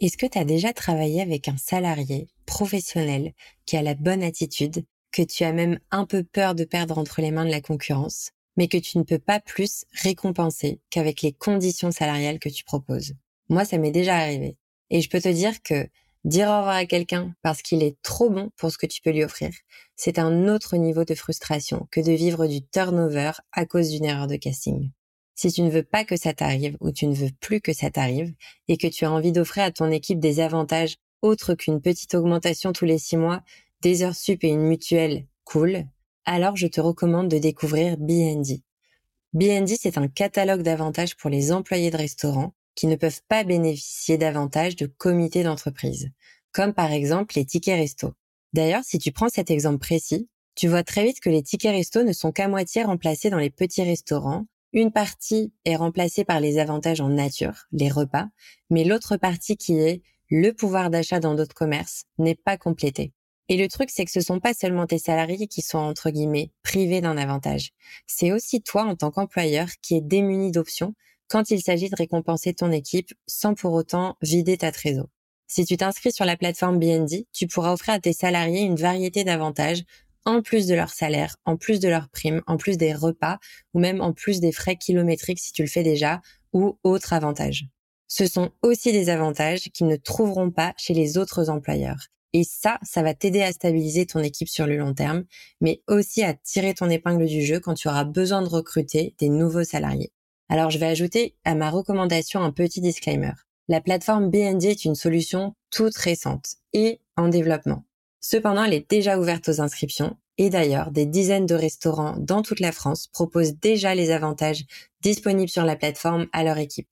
Est-ce que tu as déjà travaillé avec un salarié professionnel qui a la bonne attitude, que tu as même un peu peur de perdre entre les mains de la concurrence, mais que tu ne peux pas plus récompenser qu'avec les conditions salariales que tu proposes? Moi, ça m'est déjà arrivé. Et je peux te dire que dire au revoir à quelqu'un parce qu'il est trop bon pour ce que tu peux lui offrir, c'est un autre niveau de frustration que de vivre du turnover à cause d'une erreur de casting. Si tu ne veux pas que ça t'arrive ou tu ne veux plus que ça t'arrive et que tu as envie d'offrir à ton équipe des avantages autres qu'une petite augmentation tous les six mois, des heures sup et une mutuelle cool, alors je te recommande de découvrir BND. BND, c'est un catalogue d'avantages pour les employés de restaurants qui ne peuvent pas bénéficier davantage de comités d'entreprise, comme par exemple les tickets resto. D'ailleurs, si tu prends cet exemple précis, tu vois très vite que les tickets resto ne sont qu'à moitié remplacés dans les petits restaurants une partie est remplacée par les avantages en nature, les repas, mais l'autre partie qui est le pouvoir d'achat dans d'autres commerces n'est pas complétée. Et le truc, c'est que ce sont pas seulement tes salariés qui sont, entre guillemets, privés d'un avantage. C'est aussi toi, en tant qu'employeur, qui est démuni d'options quand il s'agit de récompenser ton équipe sans pour autant vider ta trésor. Si tu t'inscris sur la plateforme BND, tu pourras offrir à tes salariés une variété d'avantages en plus de leur salaire, en plus de leurs primes, en plus des repas ou même en plus des frais kilométriques si tu le fais déjà ou autres avantages. Ce sont aussi des avantages qu'ils ne trouveront pas chez les autres employeurs. Et ça, ça va t'aider à stabiliser ton équipe sur le long terme, mais aussi à tirer ton épingle du jeu quand tu auras besoin de recruter des nouveaux salariés. Alors je vais ajouter à ma recommandation un petit disclaimer. La plateforme BND est une solution toute récente et en développement. Cependant, elle est déjà ouverte aux inscriptions et d'ailleurs, des dizaines de restaurants dans toute la France proposent déjà les avantages disponibles sur la plateforme à leur équipe.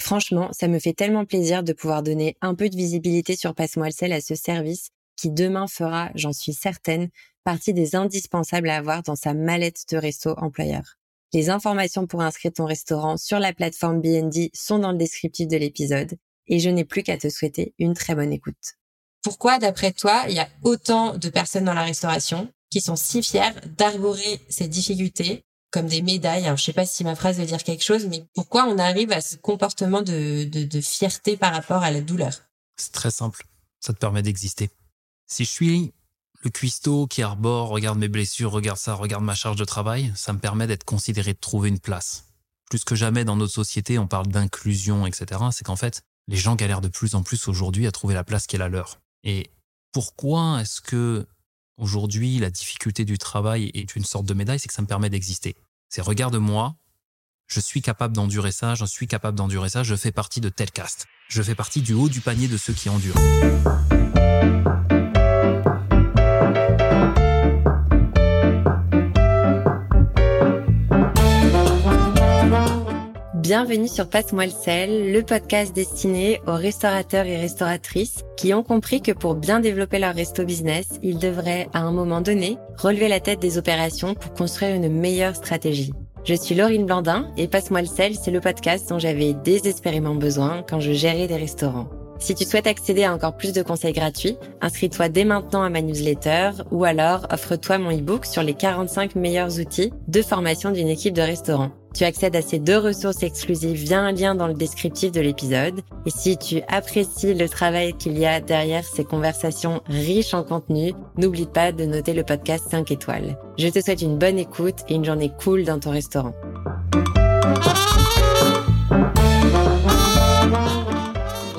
Franchement, ça me fait tellement plaisir de pouvoir donner un peu de visibilité sur Passe-moi à ce service qui demain fera, j'en suis certaine, partie des indispensables à avoir dans sa mallette de resto employeur. Les informations pour inscrire ton restaurant sur la plateforme BND sont dans le descriptif de l'épisode et je n'ai plus qu'à te souhaiter une très bonne écoute. Pourquoi, d'après toi, il y a autant de personnes dans la restauration qui sont si fiers d'arborer ces difficultés comme des médailles? Alors, je sais pas si ma phrase veut dire quelque chose, mais pourquoi on arrive à ce comportement de, de, de fierté par rapport à la douleur? C'est très simple. Ça te permet d'exister. Si je suis le cuistot qui arbore, regarde mes blessures, regarde ça, regarde ma charge de travail, ça me permet d'être considéré, de trouver une place. Plus que jamais dans notre société, on parle d'inclusion, etc. C'est qu'en fait, les gens galèrent de plus en plus aujourd'hui à trouver la place qui est la leur. Et pourquoi est-ce que aujourd'hui la difficulté du travail est une sorte de médaille? C'est que ça me permet d'exister. C'est regarde-moi, je suis capable d'endurer ça, je suis capable d'endurer ça, je fais partie de tel caste. Je fais partie du haut du panier de ceux qui endurent. Bienvenue sur Passe-moi le sel, le podcast destiné aux restaurateurs et restauratrices qui ont compris que pour bien développer leur resto business, ils devraient, à un moment donné, relever la tête des opérations pour construire une meilleure stratégie. Je suis Laurine Blandin et Passe-moi le sel, c'est le podcast dont j'avais désespérément besoin quand je gérais des restaurants. Si tu souhaites accéder à encore plus de conseils gratuits, inscris-toi dès maintenant à ma newsletter ou alors offre-toi mon e-book sur les 45 meilleurs outils de formation d'une équipe de restaurant. Tu accèdes à ces deux ressources exclusives via un lien dans le descriptif de l'épisode. Et si tu apprécies le travail qu'il y a derrière ces conversations riches en contenu, n'oublie pas de noter le podcast 5 étoiles. Je te souhaite une bonne écoute et une journée cool dans ton restaurant.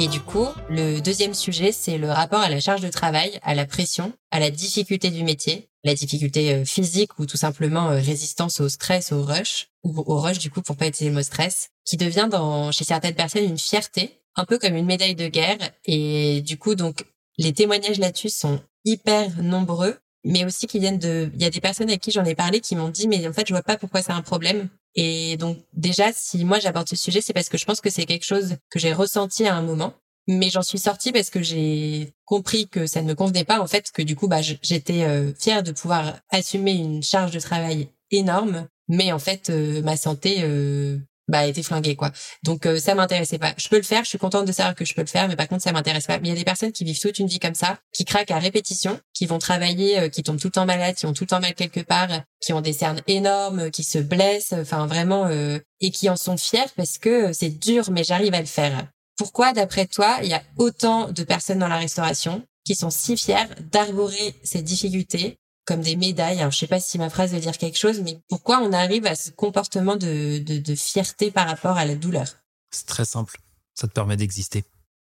Et du coup, le deuxième sujet, c'est le rapport à la charge de travail, à la pression, à la difficulté du métier, la difficulté euh, physique ou tout simplement euh, résistance au stress, au rush, ou au rush du coup pour pas utiliser le mot stress, qui devient dans, chez certaines personnes une fierté, un peu comme une médaille de guerre. Et du coup, donc, les témoignages là-dessus sont hyper nombreux, mais aussi qui viennent de, il y a des personnes avec qui j'en ai parlé qui m'ont dit, mais en fait, je vois pas pourquoi c'est un problème. Et donc déjà, si moi j'aborde ce sujet, c'est parce que je pense que c'est quelque chose que j'ai ressenti à un moment. Mais j'en suis sortie parce que j'ai compris que ça ne me convenait pas, en fait, que du coup, bah, j'étais euh, fière de pouvoir assumer une charge de travail énorme, mais en fait, euh, ma santé euh, bah été flinguée quoi. Donc euh, ça m'intéressait pas. Je peux le faire, je suis contente de savoir que je peux le faire, mais par contre ça m'intéresse pas. Mais il y a des personnes qui vivent toute une vie comme ça, qui craquent à répétition, qui vont travailler, euh, qui tombent tout le temps malades, qui ont tout le temps mal quelque part, qui ont des cernes énormes, qui se blessent, enfin vraiment, euh, et qui en sont fiers parce que c'est dur, mais j'arrive à le faire. Pourquoi, d'après toi, il y a autant de personnes dans la restauration qui sont si fiers d'arborer ces difficultés comme des médailles. Alors, je sais pas si ma phrase veut dire quelque chose, mais pourquoi on arrive à ce comportement de, de, de fierté par rapport à la douleur? C'est très simple. Ça te permet d'exister.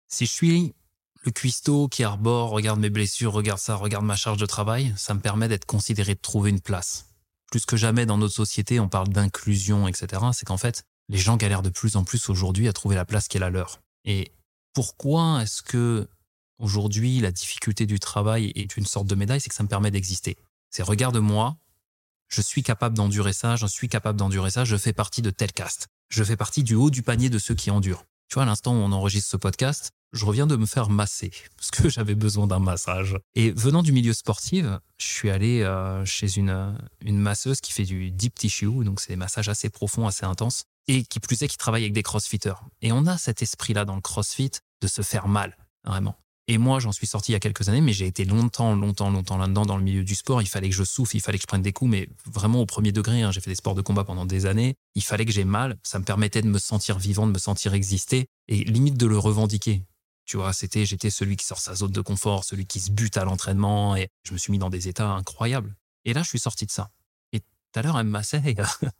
Si je suis le cuistot qui arbore, regarde mes blessures, regarde ça, regarde ma charge de travail, ça me permet d'être considéré, de trouver une place. Plus que jamais dans notre société, on parle d'inclusion, etc. C'est qu'en fait, les gens galèrent de plus en plus aujourd'hui à trouver la place qui est la leur. Et pourquoi est-ce que aujourd'hui la difficulté du travail est une sorte de médaille C'est que ça me permet d'exister. C'est regarde-moi, je suis capable d'endurer ça, je suis capable d'endurer ça, je fais partie de tel caste. Je fais partie du haut du panier de ceux qui endurent. Tu vois, à l'instant où on enregistre ce podcast, je reviens de me faire masser parce que j'avais besoin d'un massage. Et venant du milieu sportif, je suis allé euh, chez une, une masseuse qui fait du deep tissue, donc c'est des massages assez profonds, assez intenses, et qui plus est qui travaille avec des crossfitters. Et on a cet esprit-là dans le crossfit de se faire mal, vraiment. Et moi, j'en suis sorti il y a quelques années, mais j'ai été longtemps, longtemps, longtemps là-dedans dans le milieu du sport. Il fallait que je souffle, il fallait que je prenne des coups, mais vraiment au premier degré. Hein. J'ai fait des sports de combat pendant des années. Il fallait que j'ai mal. Ça me permettait de me sentir vivant, de me sentir exister, et limite de le revendiquer. Tu vois, c'était, j'étais celui qui sort sa zone de confort, celui qui se bute à l'entraînement et je me suis mis dans des états incroyables. Et là, je suis sorti de ça. Et tout à l'heure, elle me massait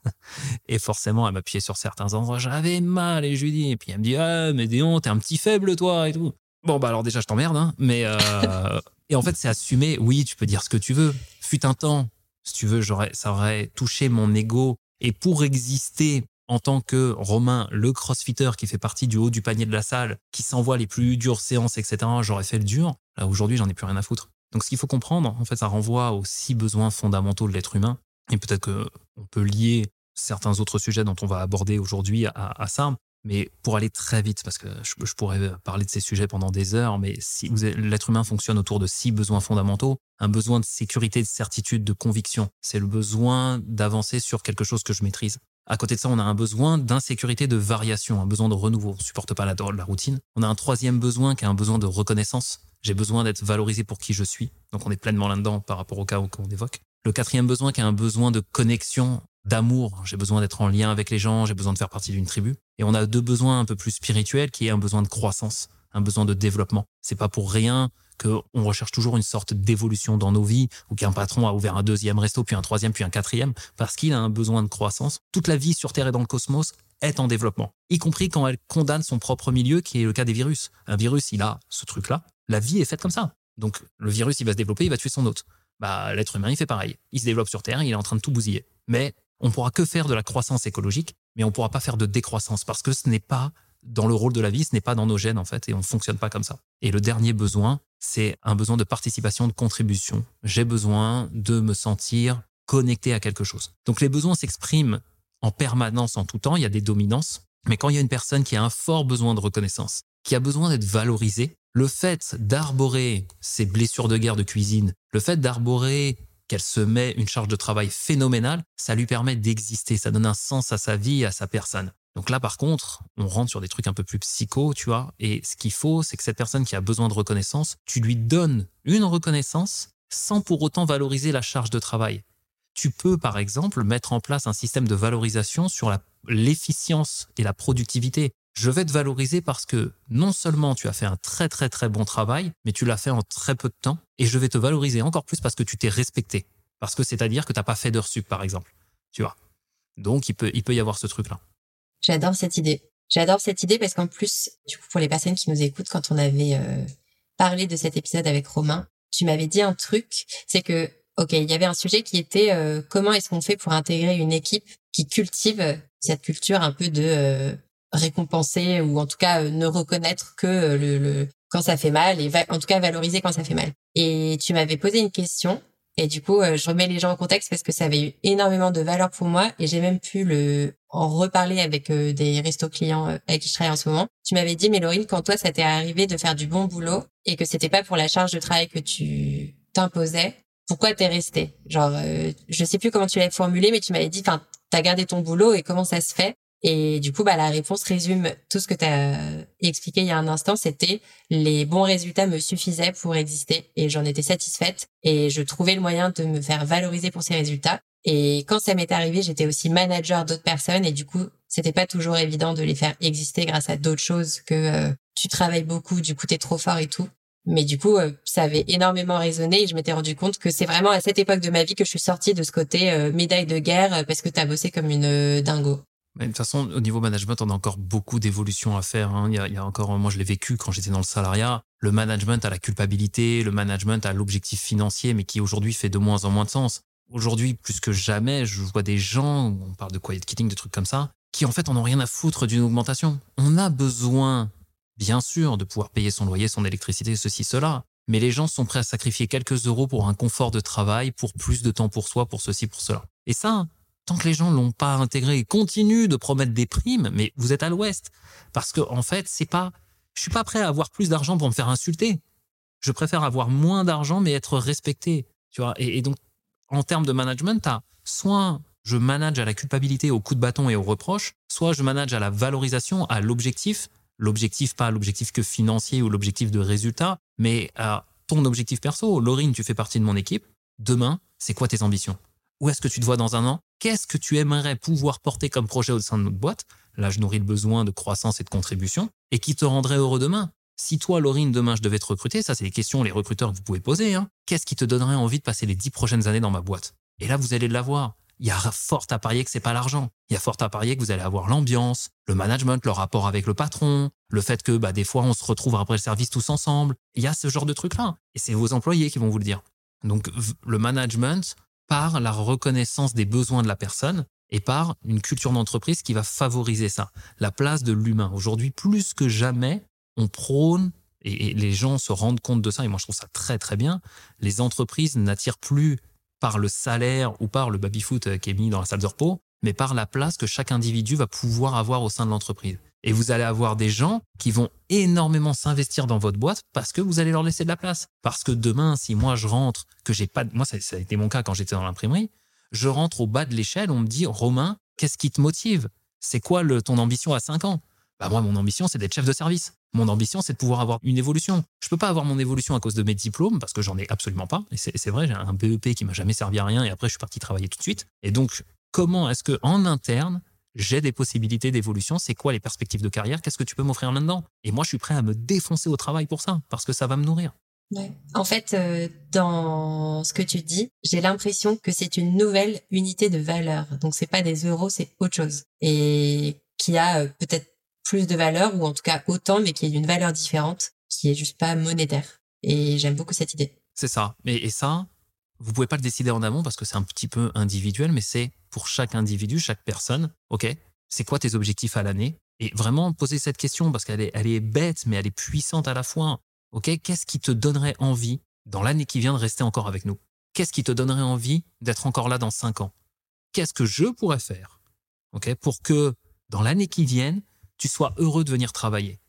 et forcément, elle m'appuyait sur certains endroits. J'avais mal et je lui dis, et puis elle me dit, ah, mais Déon, t'es un petit faible, toi, et tout. Bon, bah alors déjà, je t'emmerde, hein, mais, euh... et en fait, c'est assumé. Oui, tu peux dire ce que tu veux. Fut un temps, si tu veux, j'aurais, ça aurait touché mon ego. Et pour exister en tant que Romain, le crossfitter qui fait partie du haut du panier de la salle, qui s'envoie les plus dures séances, etc., j'aurais fait le dur. Là, aujourd'hui, j'en ai plus rien à foutre. Donc, ce qu'il faut comprendre, en fait, ça renvoie aux six besoins fondamentaux de l'être humain. Et peut-être qu'on peut lier certains autres sujets dont on va aborder aujourd'hui à, ça. Mais pour aller très vite, parce que je, pourrais parler de ces sujets pendant des heures, mais si l'être humain fonctionne autour de six besoins fondamentaux, un besoin de sécurité, de certitude, de conviction, c'est le besoin d'avancer sur quelque chose que je maîtrise. À côté de ça, on a un besoin d'insécurité, de variation, un besoin de renouveau. On ne supporte pas la, la routine. On a un troisième besoin qui est un besoin de reconnaissance. J'ai besoin d'être valorisé pour qui je suis. Donc on est pleinement là-dedans par rapport au cas qu'on évoque. Le quatrième besoin qui est un besoin de connexion, d'amour. J'ai besoin d'être en lien avec les gens, j'ai besoin de faire partie d'une tribu. Et on a deux besoins un peu plus spirituels qui est un besoin de croissance, un besoin de développement. C'est pas pour rien qu'on recherche toujours une sorte d'évolution dans nos vies, ou qu'un patron a ouvert un deuxième resto, puis un troisième, puis un quatrième, parce qu'il a un besoin de croissance. Toute la vie sur Terre et dans le cosmos est en développement, y compris quand elle condamne son propre milieu, qui est le cas des virus. Un virus, il a ce truc-là. La vie est faite comme ça. Donc le virus, il va se développer, il va tuer son hôte. Bah, l'être humain, il fait pareil. Il se développe sur Terre, il est en train de tout bousiller. Mais on pourra que faire de la croissance écologique, mais on pourra pas faire de décroissance parce que ce n'est pas dans le rôle de la vie, ce n'est pas dans nos gènes en fait, et on ne fonctionne pas comme ça. Et le dernier besoin, c'est un besoin de participation, de contribution. J'ai besoin de me sentir connecté à quelque chose. Donc les besoins s'expriment en permanence, en tout temps, il y a des dominances, mais quand il y a une personne qui a un fort besoin de reconnaissance, qui a besoin d'être valorisée, le fait d'arborer ses blessures de guerre de cuisine, le fait d'arborer qu'elle se met une charge de travail phénoménale, ça lui permet d'exister, ça donne un sens à sa vie à sa personne. Donc là, par contre, on rentre sur des trucs un peu plus psycho, tu vois. Et ce qu'il faut, c'est que cette personne qui a besoin de reconnaissance, tu lui donnes une reconnaissance sans pour autant valoriser la charge de travail. Tu peux, par exemple, mettre en place un système de valorisation sur l'efficience et la productivité. Je vais te valoriser parce que non seulement tu as fait un très très très bon travail, mais tu l'as fait en très peu de temps. Et je vais te valoriser encore plus parce que tu t'es respecté. Parce que c'est-à-dire que tu n'as pas fait d'heure sup, par exemple. Tu vois. Donc, il peut, il peut y avoir ce truc-là. J'adore cette idée. J'adore cette idée parce qu'en plus, du pour les personnes qui nous écoutent, quand on avait euh, parlé de cet épisode avec Romain, tu m'avais dit un truc, c'est que, ok, il y avait un sujet qui était euh, comment est-ce qu'on fait pour intégrer une équipe qui cultive cette culture un peu de euh, récompenser ou en tout cas ne reconnaître que le, le quand ça fait mal et en tout cas valoriser quand ça fait mal. Et tu m'avais posé une question et du coup, euh, je remets les gens en contexte parce que ça avait eu énormément de valeur pour moi et j'ai même pu le en reparler avec euh, des restos clients euh, avec qui je travaille en ce moment. Tu m'avais dit, mais quand toi, ça t'est arrivé de faire du bon boulot et que c'était pas pour la charge de travail que tu t'imposais, pourquoi t'es resté Genre, je sais plus comment tu l'avais formulé, mais tu m'avais dit, enfin, t'as gardé ton boulot et comment ça se fait? Et du coup, bah, la réponse résume tout ce que tu as expliqué il y a un instant. C'était les bons résultats me suffisaient pour exister et j'en étais satisfaite et je trouvais le moyen de me faire valoriser pour ces résultats. Et quand ça m'est arrivé, j'étais aussi manager d'autres personnes et du coup, c'était pas toujours évident de les faire exister grâce à d'autres choses que euh, tu travailles beaucoup, du coup t'es trop fort et tout. Mais du coup, euh, ça avait énormément résonné et je m'étais rendu compte que c'est vraiment à cette époque de ma vie que je suis sortie de ce côté euh, médaille de guerre parce que t'as bossé comme une dingo. De toute façon, au niveau management, on a encore beaucoup d'évolutions à faire. Hein. Il, y a, encore, moi je l'ai vécu quand j'étais dans le salariat. Le management a la culpabilité, le management a l'objectif financier, mais qui aujourd'hui fait de moins en moins de sens aujourd'hui, plus que jamais, je vois des gens, on parle de quiet quitting, de trucs comme ça, qui en fait en ont rien à foutre d'une augmentation. On a besoin, bien sûr, de pouvoir payer son loyer, son électricité, ceci, cela. Mais les gens sont prêts à sacrifier quelques euros pour un confort de travail, pour plus de temps pour soi, pour ceci, pour cela. Et ça, tant que les gens l'ont pas intégré et continuent de promettre des primes, mais vous êtes à l'ouest. Parce que, en fait, c'est pas, je suis pas prêt à avoir plus d'argent pour me faire insulter. Je préfère avoir moins d'argent, mais être respecté. Tu vois. Et, donc, en termes de management, tu soit je manage à la culpabilité, au coup de bâton et au reproche, soit je manage à la valorisation, à l'objectif. L'objectif, pas l'objectif que financier ou l'objectif de résultat, mais à ton objectif perso. Laurine, tu fais partie de mon équipe. Demain, c'est quoi tes ambitions? Où est-ce que tu te vois dans un an? Qu'est-ce que tu aimerais pouvoir porter comme projet au sein de notre boîte? Là, je nourris le besoin de croissance et de contribution et qui te rendrait heureux demain. Si toi, Laurine, demain, je devais te recruter, ça, c'est les questions, les recruteurs vous pouvez poser. Hein. Qu'est-ce qui te donnerait envie de passer les dix prochaines années dans ma boîte? Et là, vous allez l'avoir. Il y a fort à parier que c'est pas l'argent. Il y a fort à parier que vous allez avoir l'ambiance, le management, le rapport avec le patron, le fait que bah, des fois on se retrouve après le service tous ensemble. Il y a ce genre de trucs-là. Et c'est vos employés qui vont vous le dire. Donc le management par la reconnaissance des besoins de la personne et par une culture d'entreprise qui va favoriser ça. La place de l'humain. Aujourd'hui, plus que jamais, on prône, et, les gens se rendent compte de ça, et moi je trouve ça très très bien, les entreprises n'attirent plus par le salaire ou par le baby-foot euh, qui est mis dans la salle de repos, mais par la place que chaque individu va pouvoir avoir au sein de l'entreprise. Et vous allez avoir des gens qui vont énormément s'investir dans votre boîte parce que vous allez leur laisser de la place. Parce que demain, si moi je rentre, que j'ai pas, moi ça, ça a été mon cas quand j'étais dans l'imprimerie, je rentre au bas de l'échelle, on me dit Romain, qu'est-ce qui te motive? C'est quoi le, ton ambition à 5 ans? Bah moi, mon ambition, c'est d'être chef de service. Mon ambition, c'est de pouvoir avoir une évolution. Je peux pas avoir mon évolution à cause de mes diplômes parce que j'en ai absolument pas. Et c'est vrai, j'ai un BEP qui m'a jamais servi à rien et après je suis parti travailler tout de suite. Et donc, comment est-ce que en interne j'ai des possibilités d'évolution C'est quoi les perspectives de carrière Qu'est-ce que tu peux m'offrir là-dedans? Et moi, je suis prêt à me défoncer au travail pour ça parce que ça va me nourrir. Ouais. En fait, euh, dans ce que tu dis, j'ai l'impression que c'est une nouvelle unité de valeur. Donc, c'est pas des euros, c'est autre chose. Et qui a euh, peut-être plus de valeur ou en tout cas autant, mais qui est d'une valeur différente, qui est juste pas monétaire. Et j'aime beaucoup cette idée. C'est ça. Et, ça, vous pouvez pas le décider en amont parce que c'est un petit peu individuel, mais c'est pour chaque individu, chaque personne. Ok, c'est quoi tes objectifs à l'année? Et vraiment poser cette question parce qu'elle est, elle est bête, mais elle est puissante à la fois. Ok, qu'est-ce qui te donnerait envie dans l'année qui vient de rester encore avec nous? Qu'est-ce qui te donnerait envie d'être encore là dans cinq ans? Qu'est-ce que je pourrais faire Ok, pour que dans l'année qui vient, tu sois heureux de venir travailler?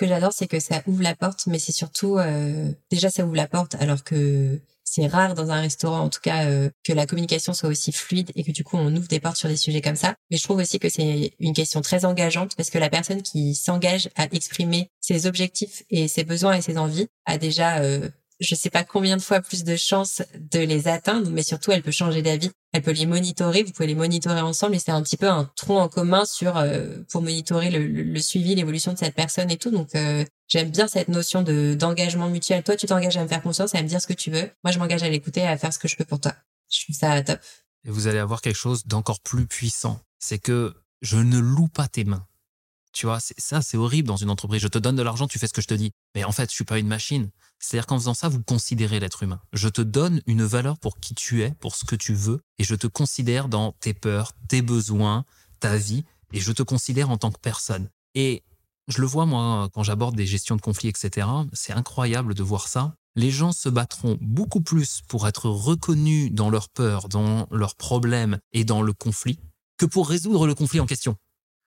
Que j'adore, c'est que ça ouvre la porte, mais c'est surtout euh, déjà ça ouvre la porte, alors que c'est rare dans un restaurant, en tout cas, euh, que la communication soit aussi fluide et que du coup on ouvre des portes sur des sujets comme ça. Mais je trouve aussi que c'est une question très engageante parce que la personne qui s'engage à exprimer ses objectifs et ses besoins et ses envies a déjà euh, je sais pas combien de fois plus de chances de les atteindre, mais surtout elle peut changer d'avis, elle peut les monitorer, vous pouvez les monitorer ensemble et c'est un petit peu un tronc en commun sur euh, pour monitorer le, suivi, l'évolution de cette personne et tout. Donc euh, j'aime bien cette notion de d'engagement mutuel. Toi tu t'engages à me faire confiance, à me dire ce que tu veux. Moi je m'engage à l'écouter, à faire ce que je peux pour toi. Je trouve ça top. Et vous allez avoir quelque chose d'encore plus puissant, c'est que je ne loue pas tes mains. Tu vois, ça, c'est horrible dans une entreprise. Je te donne de l'argent, tu fais ce que je te dis. Mais en fait, je suis pas une machine. C'est-à-dire qu'en faisant ça, vous considérez l'être humain. Je te donne une valeur pour qui tu es, pour ce que tu veux, et je te considère dans tes peurs, tes besoins, ta vie, et je te considère en tant que personne. Et je le vois, moi, quand j'aborde des gestions de conflits, etc. C'est incroyable de voir ça. Les gens se battront beaucoup plus pour être reconnus dans leurs peurs, dans leurs problèmes et dans le conflit, que pour résoudre le conflit en question.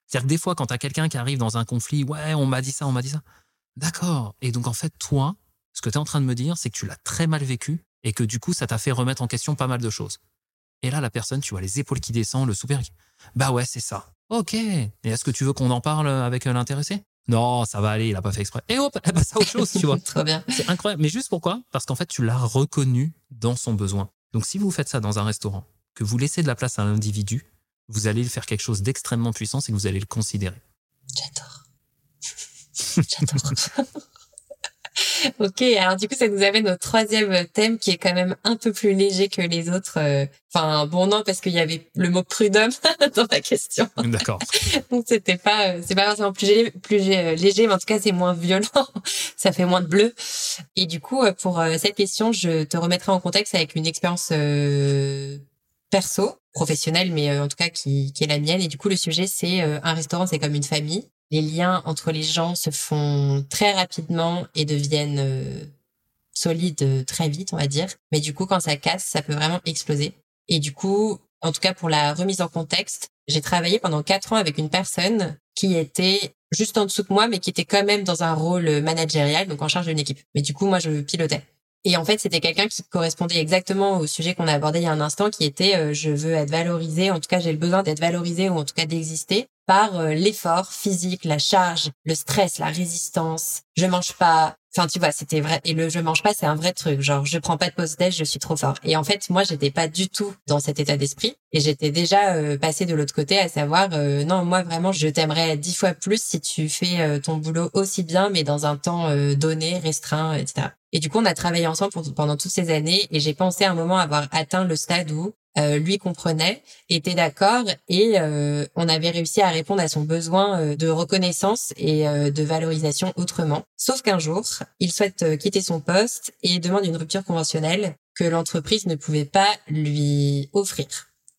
C'est-à-dire que des fois, quand tu as quelqu'un qui arrive dans un conflit, ouais, on m'a dit ça, on m'a dit ça. D'accord. Et donc, en fait, toi, ce que tu es en train de me dire, c'est que tu l'as très mal vécu et que du coup, ça t'a fait remettre en question pas mal de choses. Et là, la personne, tu vois les épaules qui descendent, le soupir. Bah ouais, c'est ça. Ok. Et est-ce que tu veux qu'on en parle avec l'intéressé? Non, ça va aller, il a pas fait exprès. Et hop, elle passe à autre chose, tu vois. Trop bien. C'est incroyable. Mais juste pourquoi? Parce qu'en fait, tu l'as reconnu dans son besoin. Donc, si vous faites ça dans un restaurant, que vous laissez de la place à l'individu, vous allez faire quelque chose d'extrêmement puissant, c'est que vous allez le considérer. J'adore. J'adore. ok, alors du coup, ça nous amène au troisième thème qui est quand même un peu plus léger que les autres. euh, Enfin, bon, non, parce qu'il y avait le mot prud'homme dans la question. D'accord. Donc c'était pas, euh, c'est pas forcément plus léger, plus euh, léger, mais en tout cas c'est moins violent. ça fait moins de bleu. Et du coup, pour cette question, je te remettrai en contexte avec une expérience euh, perso, professionnelle, mais euh, en tout cas qui, qui est la mienne. Et du coup, le sujet c'est euh, un restaurant, c'est comme une famille. Les liens entre les gens se font très rapidement et deviennent euh, solides très vite, on va dire. Mais du coup, quand ça casse, ça peut vraiment exploser. Et du coup, en tout cas pour la remise en contexte, j'ai travaillé pendant quatre ans avec une personne qui était juste en dessous de moi, mais qui était quand même dans un rôle managérial, donc en charge d'une équipe. Mais du coup, moi, je pilotais. Et en fait, c'était quelqu'un qui correspondait exactement au sujet qu'on a abordé il y a un instant, qui était euh, je veux être valorisé, en tout cas j'ai le besoin d'être valorisé ou en tout cas d'exister par euh, l'effort physique, la charge, le stress, la résistance. Je mange pas. Enfin, tu vois, c'était vrai. Et le je mange pas, c'est un vrai truc. Genre, je prends pas de pause déj, je suis trop fort. Et en fait, moi, j'étais pas du tout dans cet état d'esprit. Et j'étais déjà euh, passée de l'autre côté, à savoir, euh, non, moi, vraiment, je t'aimerais dix fois plus si tu fais euh, ton boulot aussi bien, mais dans un temps euh, donné, restreint, etc. Et du coup, on a travaillé ensemble pendant toutes ces années. Et j'ai pensé à un moment avoir atteint le stade où euh, lui comprenait, était d'accord et euh, on avait réussi à répondre à son besoin euh, de reconnaissance et euh, de valorisation autrement. Sauf qu'un jour, il souhaite euh, quitter son poste et demande une rupture conventionnelle que l'entreprise ne pouvait pas lui offrir.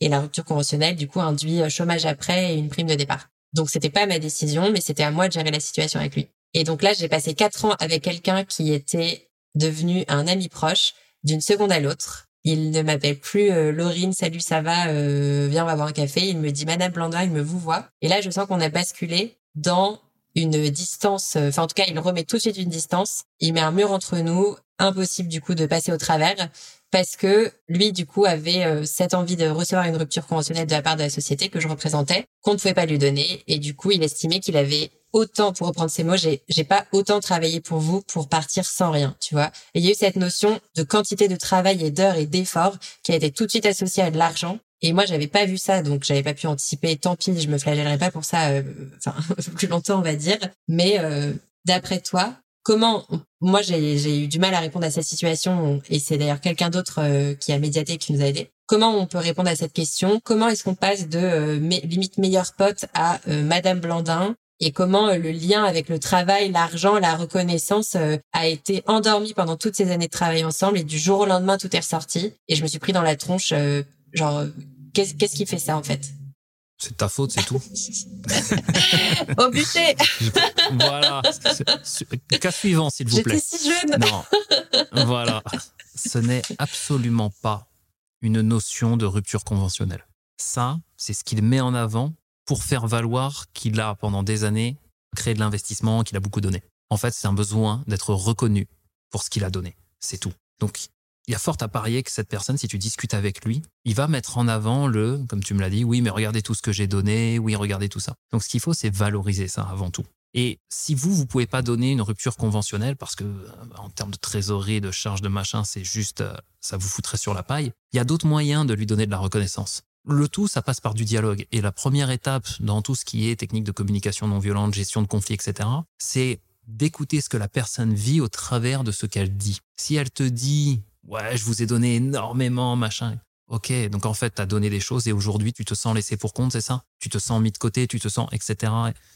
Et la rupture conventionnelle, du coup, induit euh, chômage après et une prime de départ. Donc, c'était pas ma décision, mais c'était à moi de gérer la situation avec lui. Et donc là, j'ai passé quatre ans avec quelqu'un qui était devenu un ami proche d'une seconde à l'autre. Il ne m'appelle plus euh, Laurine, salut, ça va, euh, viens, on va boire un café. Il me dit Madame Blandin, il me vous voit. Et là, je sens qu'on a basculé dans une distance, euh, enfin en tout cas, il remet tout de suite une distance. Il met un mur entre nous, impossible du coup de passer au travers, parce que lui, du coup, avait euh, cette envie de recevoir une rupture conventionnelle de la part de la société que je représentais, qu'on ne pouvait pas lui donner. Et du coup, il estimait qu'il avait autant, pour reprendre ses mots, j'ai, j'ai pas autant travaillé pour vous pour partir sans rien, tu vois. Et il y a eu cette notion de quantité de travail et d'heures et d'efforts qui a été tout de suite associée à de l'argent. Et moi, j'avais pas vu ça, donc j'avais pas pu anticiper. Tant pis, je me flagellerai pas pour ça, euh, plus longtemps, on va dire. Mais euh, d'après toi, comment Moi, j'ai, j'ai eu du mal à répondre à cette situation, et c'est d'ailleurs quelqu'un d'autre euh, qui a médiaté qui nous a aidé. Comment on peut répondre à cette question? Comment est-ce qu'on passe de euh, limite meilleur pote à euh, Madame Blandin et comment euh, le lien avec le travail, l'argent, la reconnaissance euh, a été endormi pendant toutes ces années de travail ensemble et du jour au lendemain tout est ressorti et je me suis pris dans la tronche euh, genre qu'est-ce qu'est-ce qui fait ça en fait? C'est de ta faute, c'est tout. Au bûcher voilà. Cas suivant, s'il vous J'étais plaît. si jeune Non. Voilà. Ce n'est absolument pas une notion de rupture conventionnelle. Ça, c'est ce qu'il met en avant pour faire valoir qu'il a, pendant des années, créé de l'investissement, qu'il a beaucoup donné. En fait, c'est un besoin d'être reconnu pour ce qu'il a donné. C'est tout. Donc, il y a fort à parier que cette personne, si tu discutes avec lui, il va mettre en avant le, comme tu me l'as dit, oui, mais regardez tout ce que j'ai donné, oui, regardez tout ça. Donc, ce qu'il faut, c'est valoriser ça avant tout. Et si vous, vous pouvez pas donner une rupture conventionnelle parce que euh, en termes de trésorerie, de charge de machin, c'est juste, euh, ça vous foutrait sur la paille. Il y a d'autres moyens de lui donner de la reconnaissance. Le tout, ça passe par du dialogue. Et la première étape dans tout ce qui est technique de communication non violente, gestion de conflits, etc., c'est d'écouter ce que la personne vit au travers de ce qu'elle dit. Si elle te dit, ouais, je vous ai donné énormément, machin. Ok, donc en fait, tu as donné des choses et aujourd'hui, tu te sens laissé pour compte, c'est ça? Tu te sens mis de côté, tu te sens, etc.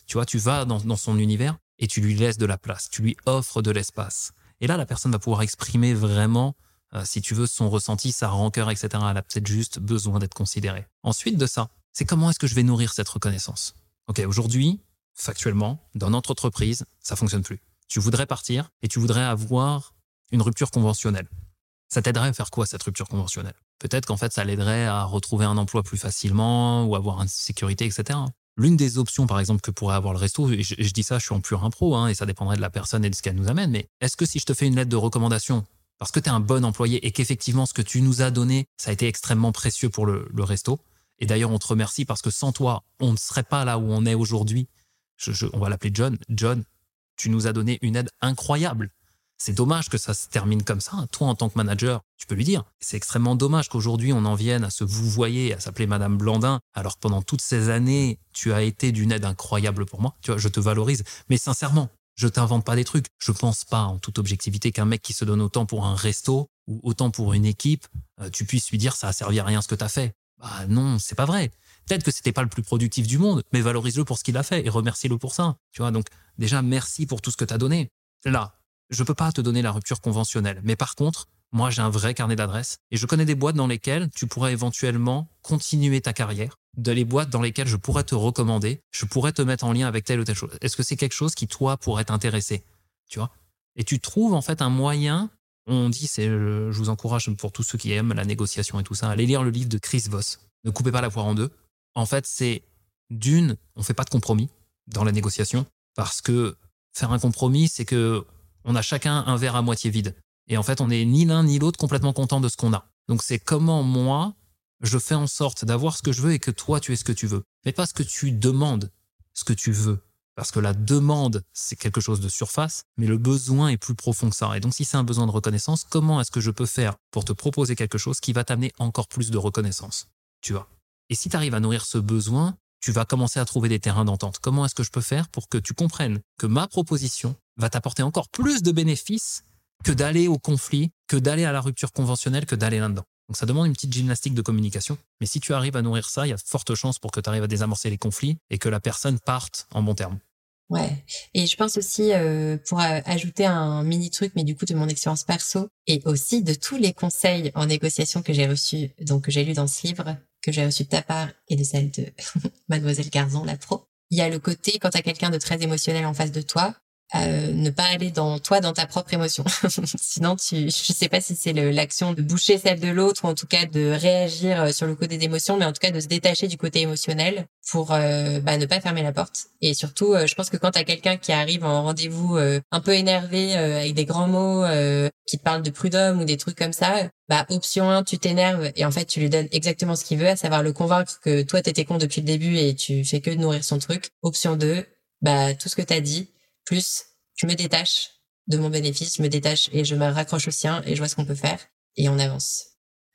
Tu vois, tu vas dans, dans son univers et tu lui laisses de la place, tu lui offres de l'espace. Et là, la personne va pouvoir exprimer vraiment, euh, si tu veux, son ressenti, sa rancœur, etc. Elle a peut-être juste besoin d'être considérée. Ensuite de ça, c'est comment est-ce que je vais nourrir cette reconnaissance? Ok, aujourd'hui, factuellement, dans notre entreprise, ça fonctionne plus. Tu voudrais partir et tu voudrais avoir une rupture conventionnelle. Ça t'aiderait à faire quoi cette rupture conventionnelle? Peut-être qu'en fait, ça l'aiderait à retrouver un emploi plus facilement ou avoir une sécurité, etc. L'une des options, par exemple, que pourrait avoir le resto, et je, dis ça, je suis en pur impro, hein, et ça dépendrait de la personne et de ce qu'elle nous amène, mais est-ce que si je te fais une lettre de recommandation, parce que tu es un bon employé et qu'effectivement, ce que tu nous as donné, ça a été extrêmement précieux pour le, resto, et d'ailleurs, on te remercie parce que sans toi, on ne serait pas là où on est aujourd'hui. On va l'appeler John. John, tu nous as donné une aide incroyable. C'est dommage que ça se termine comme ça. Toi, en tant que manager, tu peux lui dire. C'est extrêmement dommage qu'aujourd'hui, on en vienne à se vous voyez, à s'appeler Madame Blandin, alors que pendant toutes ces années, tu as été d'une aide incroyable pour moi. Tu vois, je te valorise. Mais sincèrement, je t'invente pas des trucs. Je pense pas, en toute objectivité, qu'un mec qui se donne autant pour un resto ou autant pour une équipe, euh, tu puisses lui dire ça a servi à rien ce que tu as fait. Bah non, c'est pas vrai. Peut-être que c'était pas le plus productif du monde, mais valorise-le pour ce qu'il a fait et remercie-le pour ça. Tu vois, donc déjà merci pour tout ce que tu as donné. Là, je peux pas te donner la rupture conventionnelle, mais par contre, moi j'ai un vrai carnet d'adresses et je connais des boîtes dans lesquelles tu pourrais éventuellement continuer ta carrière, de les boîtes dans lesquelles je pourrais te recommander, je pourrais te mettre en lien avec telle ou telle chose. Est-ce que c'est quelque chose qui toi pourrait t'intéresser, tu vois? Et tu trouves en fait un moyen on dit, c'est, je vous encourage pour tous ceux qui aiment la négociation et tout ça, allez lire le livre de Chris Voss. Ne coupez pas la poire en deux. En fait, c'est d'une, on fait pas de compromis dans la négociation parce que faire un compromis, c'est que on a chacun un verre à moitié vide. Et en fait, on n'est ni l'un ni l'autre complètement content de ce qu'on a. Donc c'est comment moi, je fais en sorte d'avoir ce que je veux et que toi, tu aies ce que tu veux. Mais pas ce que tu demandes, ce que tu veux. Parce que la demande, c'est quelque chose de surface, mais le besoin est plus profond que ça. Et donc, si c'est un besoin de reconnaissance, comment est-ce que je peux faire pour te proposer quelque chose qui va t'amener encore plus de reconnaissance? Tu vois? Et si tu arrives à nourrir ce besoin, tu vas commencer à trouver des terrains d'entente. Comment est-ce que je peux faire pour que tu comprennes que ma proposition va t'apporter encore plus de bénéfices que d'aller au conflit, que d'aller à la rupture conventionnelle, que d'aller là-dedans? Donc ça demande une petite gymnastique de communication. Mais si tu arrives à nourrir ça, il y a de fortes chances pour que tu arrives à désamorcer les conflits et que la personne parte en bon terme. Ouais. Et je pense aussi, euh, pour euh, ajouter un mini truc, mais du coup de mon expérience perso et aussi de tous les conseils en négociation que j'ai reçus, donc que j'ai lu dans ce livre, que j'ai reçu de ta part et de celle de Mademoiselle Garzon, la pro. Il y a le côté quand tu as quelqu'un de très émotionnel en face de toi, euh, ne pas aller dans toi dans ta propre émotion. Sinon, tu, je sais pas si c'est l'action de boucher celle de l'autre ou en tout cas de réagir euh, sur le côté des émotions, mais en tout cas de se détacher du côté émotionnel pour euh, bah, ne pas fermer la porte. Et surtout, je pense que quand t'as quelqu'un qui arrive en rendez-vous un peu énervé avec des grands mots, qui te parle de prud'homme ou des trucs comme ça, bah option 1, tu t'énerves et en fait tu lui donnes exactement ce qu'il veut, à savoir le convaincre que toi t'étais con depuis le début et tu fais que de nourrir son truc. Option 2, bah tout ce que t'as dit plus je me détache de mon bénéfice, je me détache et je me raccroche au sien et je vois ce qu'on peut faire et on avance.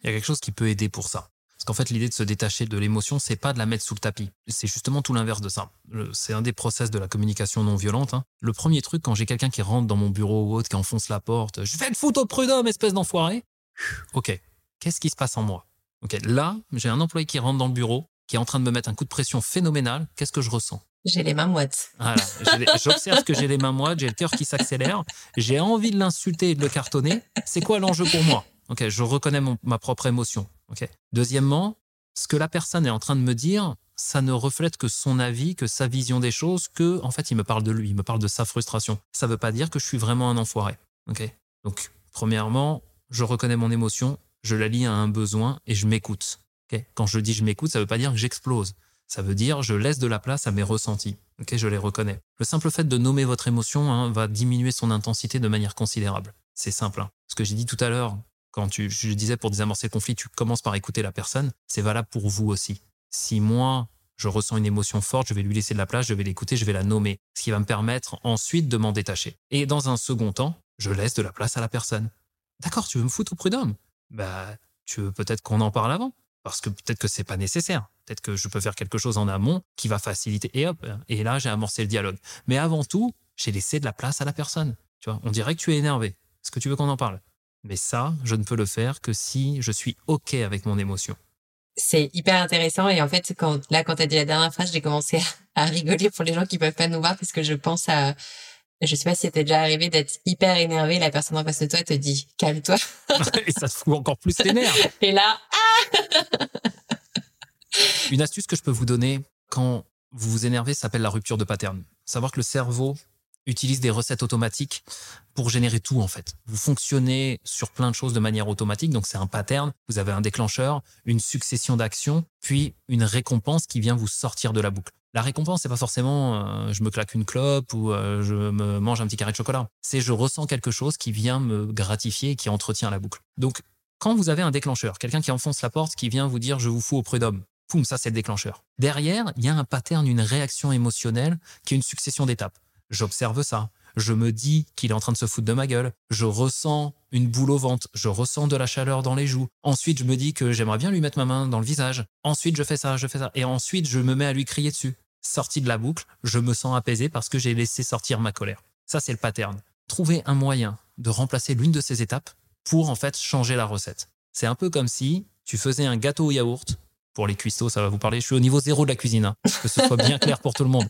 Il y a quelque chose qui peut aider pour ça. Parce qu'en fait, l'idée de se détacher de l'émotion, c'est pas de la mettre sous le tapis. C'est justement tout l'inverse de ça. C'est un des process de la communication non violente. Hein. Le premier truc, quand j'ai quelqu'un qui rentre dans mon bureau ou autre, qui enfonce la porte, je fais le foot au prud'homme, espèce d'enfoiré. Ok, qu'est-ce qui se passe en moi? Ok, là, j'ai un employé qui rentre dans le bureau, qui est en train de me mettre un coup de pression phénoménal. Qu'est-ce que je ressens? J'ai les mains moites. Voilà. J'observe que j'ai les mains moites, j'ai le cœur qui s'accélère, j'ai envie de l'insulter et de le cartonner. C'est quoi l'enjeu pour moi? Ok, je reconnais ma propre émotion. Ok? Deuxièmement, ce que la personne est en train de me dire, ça ne reflète que son avis, que sa vision des choses, que en fait il me parle de lui, il me parle de sa frustration. Ça ne veut pas dire que je suis vraiment un enfoiré. Ok? Donc premièrement, je reconnais mon émotion, je la lie à un besoin et je m'écoute. Quand je dis je m'écoute, ça ne veut pas dire que j'explose. Ça veut dire je laisse de la place à mes ressentis. Ok, je les reconnais. Le simple fait de nommer votre émotion hein, va diminuer son intensité de manière considérable. C'est simple. Hein. Ce que j'ai dit tout à l'heure, quand je disais pour désamorcer le conflit, tu commences par écouter la personne. C'est valable pour vous aussi. Si moi, je ressens une émotion forte, je vais lui laisser de la place, je vais l'écouter, je vais la nommer, ce qui va me permettre ensuite de m'en détacher. Et dans un second temps, je laisse de la place à la personne. D'accord, tu veux me foutre au prud'homme? Bah, tu veux peut-être qu'on en parle avant parce que peut-être que c'est pas nécessaire. Peut-être que je peux faire quelque chose en amont qui va faciliter. Et hop, et là, j'ai amorcé le dialogue. Mais avant tout, j'ai laissé de la place à la personne. Tu vois, on dirait que tu es énervé. Est-ce que tu veux qu'on en parle? Mais ça, je ne peux le faire que si je suis OK avec mon émotion. C'est hyper intéressant. Et en fait, là, quand tu as dit la dernière phrase, j'ai commencé à, rigoler pour les gens qui peuvent pas nous voir parce que je pense à, je sais pas si c'était déjà arrivé d'être hyper énervé, la personne en face de toi te dit calme-toi. et ça te fout encore plus les nerfs. Et là, ah Une astuce que je peux vous donner quand vous vous énervez s'appelle la rupture de pattern. Savoir que le cerveau utilise des recettes automatiques pour générer tout en fait. Vous fonctionnez sur plein de choses de manière automatique, donc c'est un pattern. Vous avez un déclencheur, une succession d'actions, puis une récompense qui vient vous sortir de la boucle. La récompense, c'est pas forcément euh, je me claque une clope ou euh, je me mange un petit carré de chocolat. C'est je ressens quelque chose qui vient me gratifier et qui entretient la boucle. Donc, quand vous avez un déclencheur, quelqu'un qui enfonce la porte, qui vient vous dire je vous fous au prud'homme, poum, ça c'est le déclencheur. Derrière, il y a un pattern, une réaction émotionnelle qui est une succession d'étapes. J'observe ça, Je me dis qu'il est en train de se foutre de ma gueule. Je ressens une boule au ventre. Je ressens de la chaleur dans les joues. Ensuite, je me dis que j'aimerais bien lui mettre ma main dans le visage. Ensuite, je fais ça, je fais ça. Et ensuite, je me mets à lui crier dessus. Sorti de la boucle, je me sens apaisé parce que j'ai laissé sortir ma colère. Ça, c'est le pattern. Trouver un moyen de remplacer l'une de ces étapes pour en fait changer la recette. C'est un peu comme si tu faisais un gâteau au yaourt pour les cuistots, ça va vous parler. Je suis au niveau zéro de la cuisine, hein, que ce soit bien clair pour tout le monde.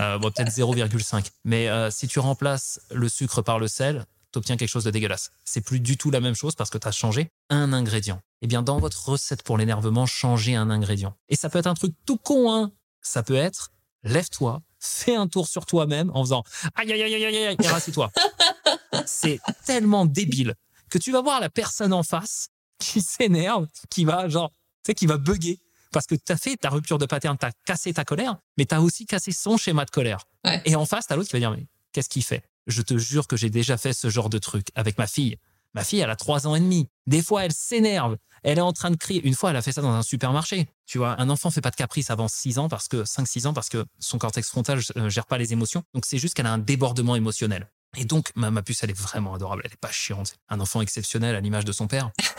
Euh, bon, peut-être 0,5. Mais euh, si tu remplaces le sucre par le sel, tu obtiens quelque chose de dégueulasse. C'est plus du tout la même chose parce que tu as changé un ingrédient. Eh bien, dans votre recette pour l'énervement, changez un ingrédient. Et ça peut être un truc tout con, hein. Ça peut être, lève-toi, fais un tour sur toi-même en faisant aïe aïe aïe aïe aïe aïe, et rassis-toi. C'est tellement débile que tu vas voir la personne en face qui s'énerve, qui va genre, tu sais, qui va bugger parce que tu as fait ta rupture de pattern, tu as cassé ta colère, mais tu as aussi cassé son schéma de colère. Et en face, tu as l'autre qui va dire, mais qu'est-ce qu'il fait? Je te jure que j'ai déjà fait ce genre de truc avec ma fille. Ma fille, elle a trois ans et demi. Des fois, elle s'énerve. Elle est en train de crier. Une fois, elle a fait ça dans un supermarché. Tu vois, un enfant fait pas de caprice avant 6 ans parce que 5-6 ans parce que son cortex frontal ne gère pas les émotions. Donc c'est juste qu'elle a un débordement émotionnel. Et donc, ma, ma, puce, elle est vraiment adorable. Elle est pas chiante. Un enfant exceptionnel à l'image de son père.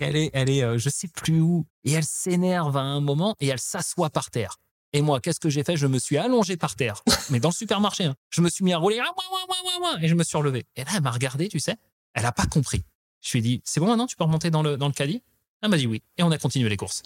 elle est, elle est, euh, je sais plus où. Et elle s'énerve à un moment et elle s'assoit par terre. Et moi, qu'est-ce que j'ai fait? Je me suis allongé par terre, mais dans le supermarché. Hein. Je me suis mis à rouler et je me suis relevé. Et là, elle m'a regardé, tu sais. Elle a pas compris. Je lui ai dit, c'est bon maintenant, tu peux remonter dans le, dans le caddie? Elle m'a dit oui. Et on a continué les courses.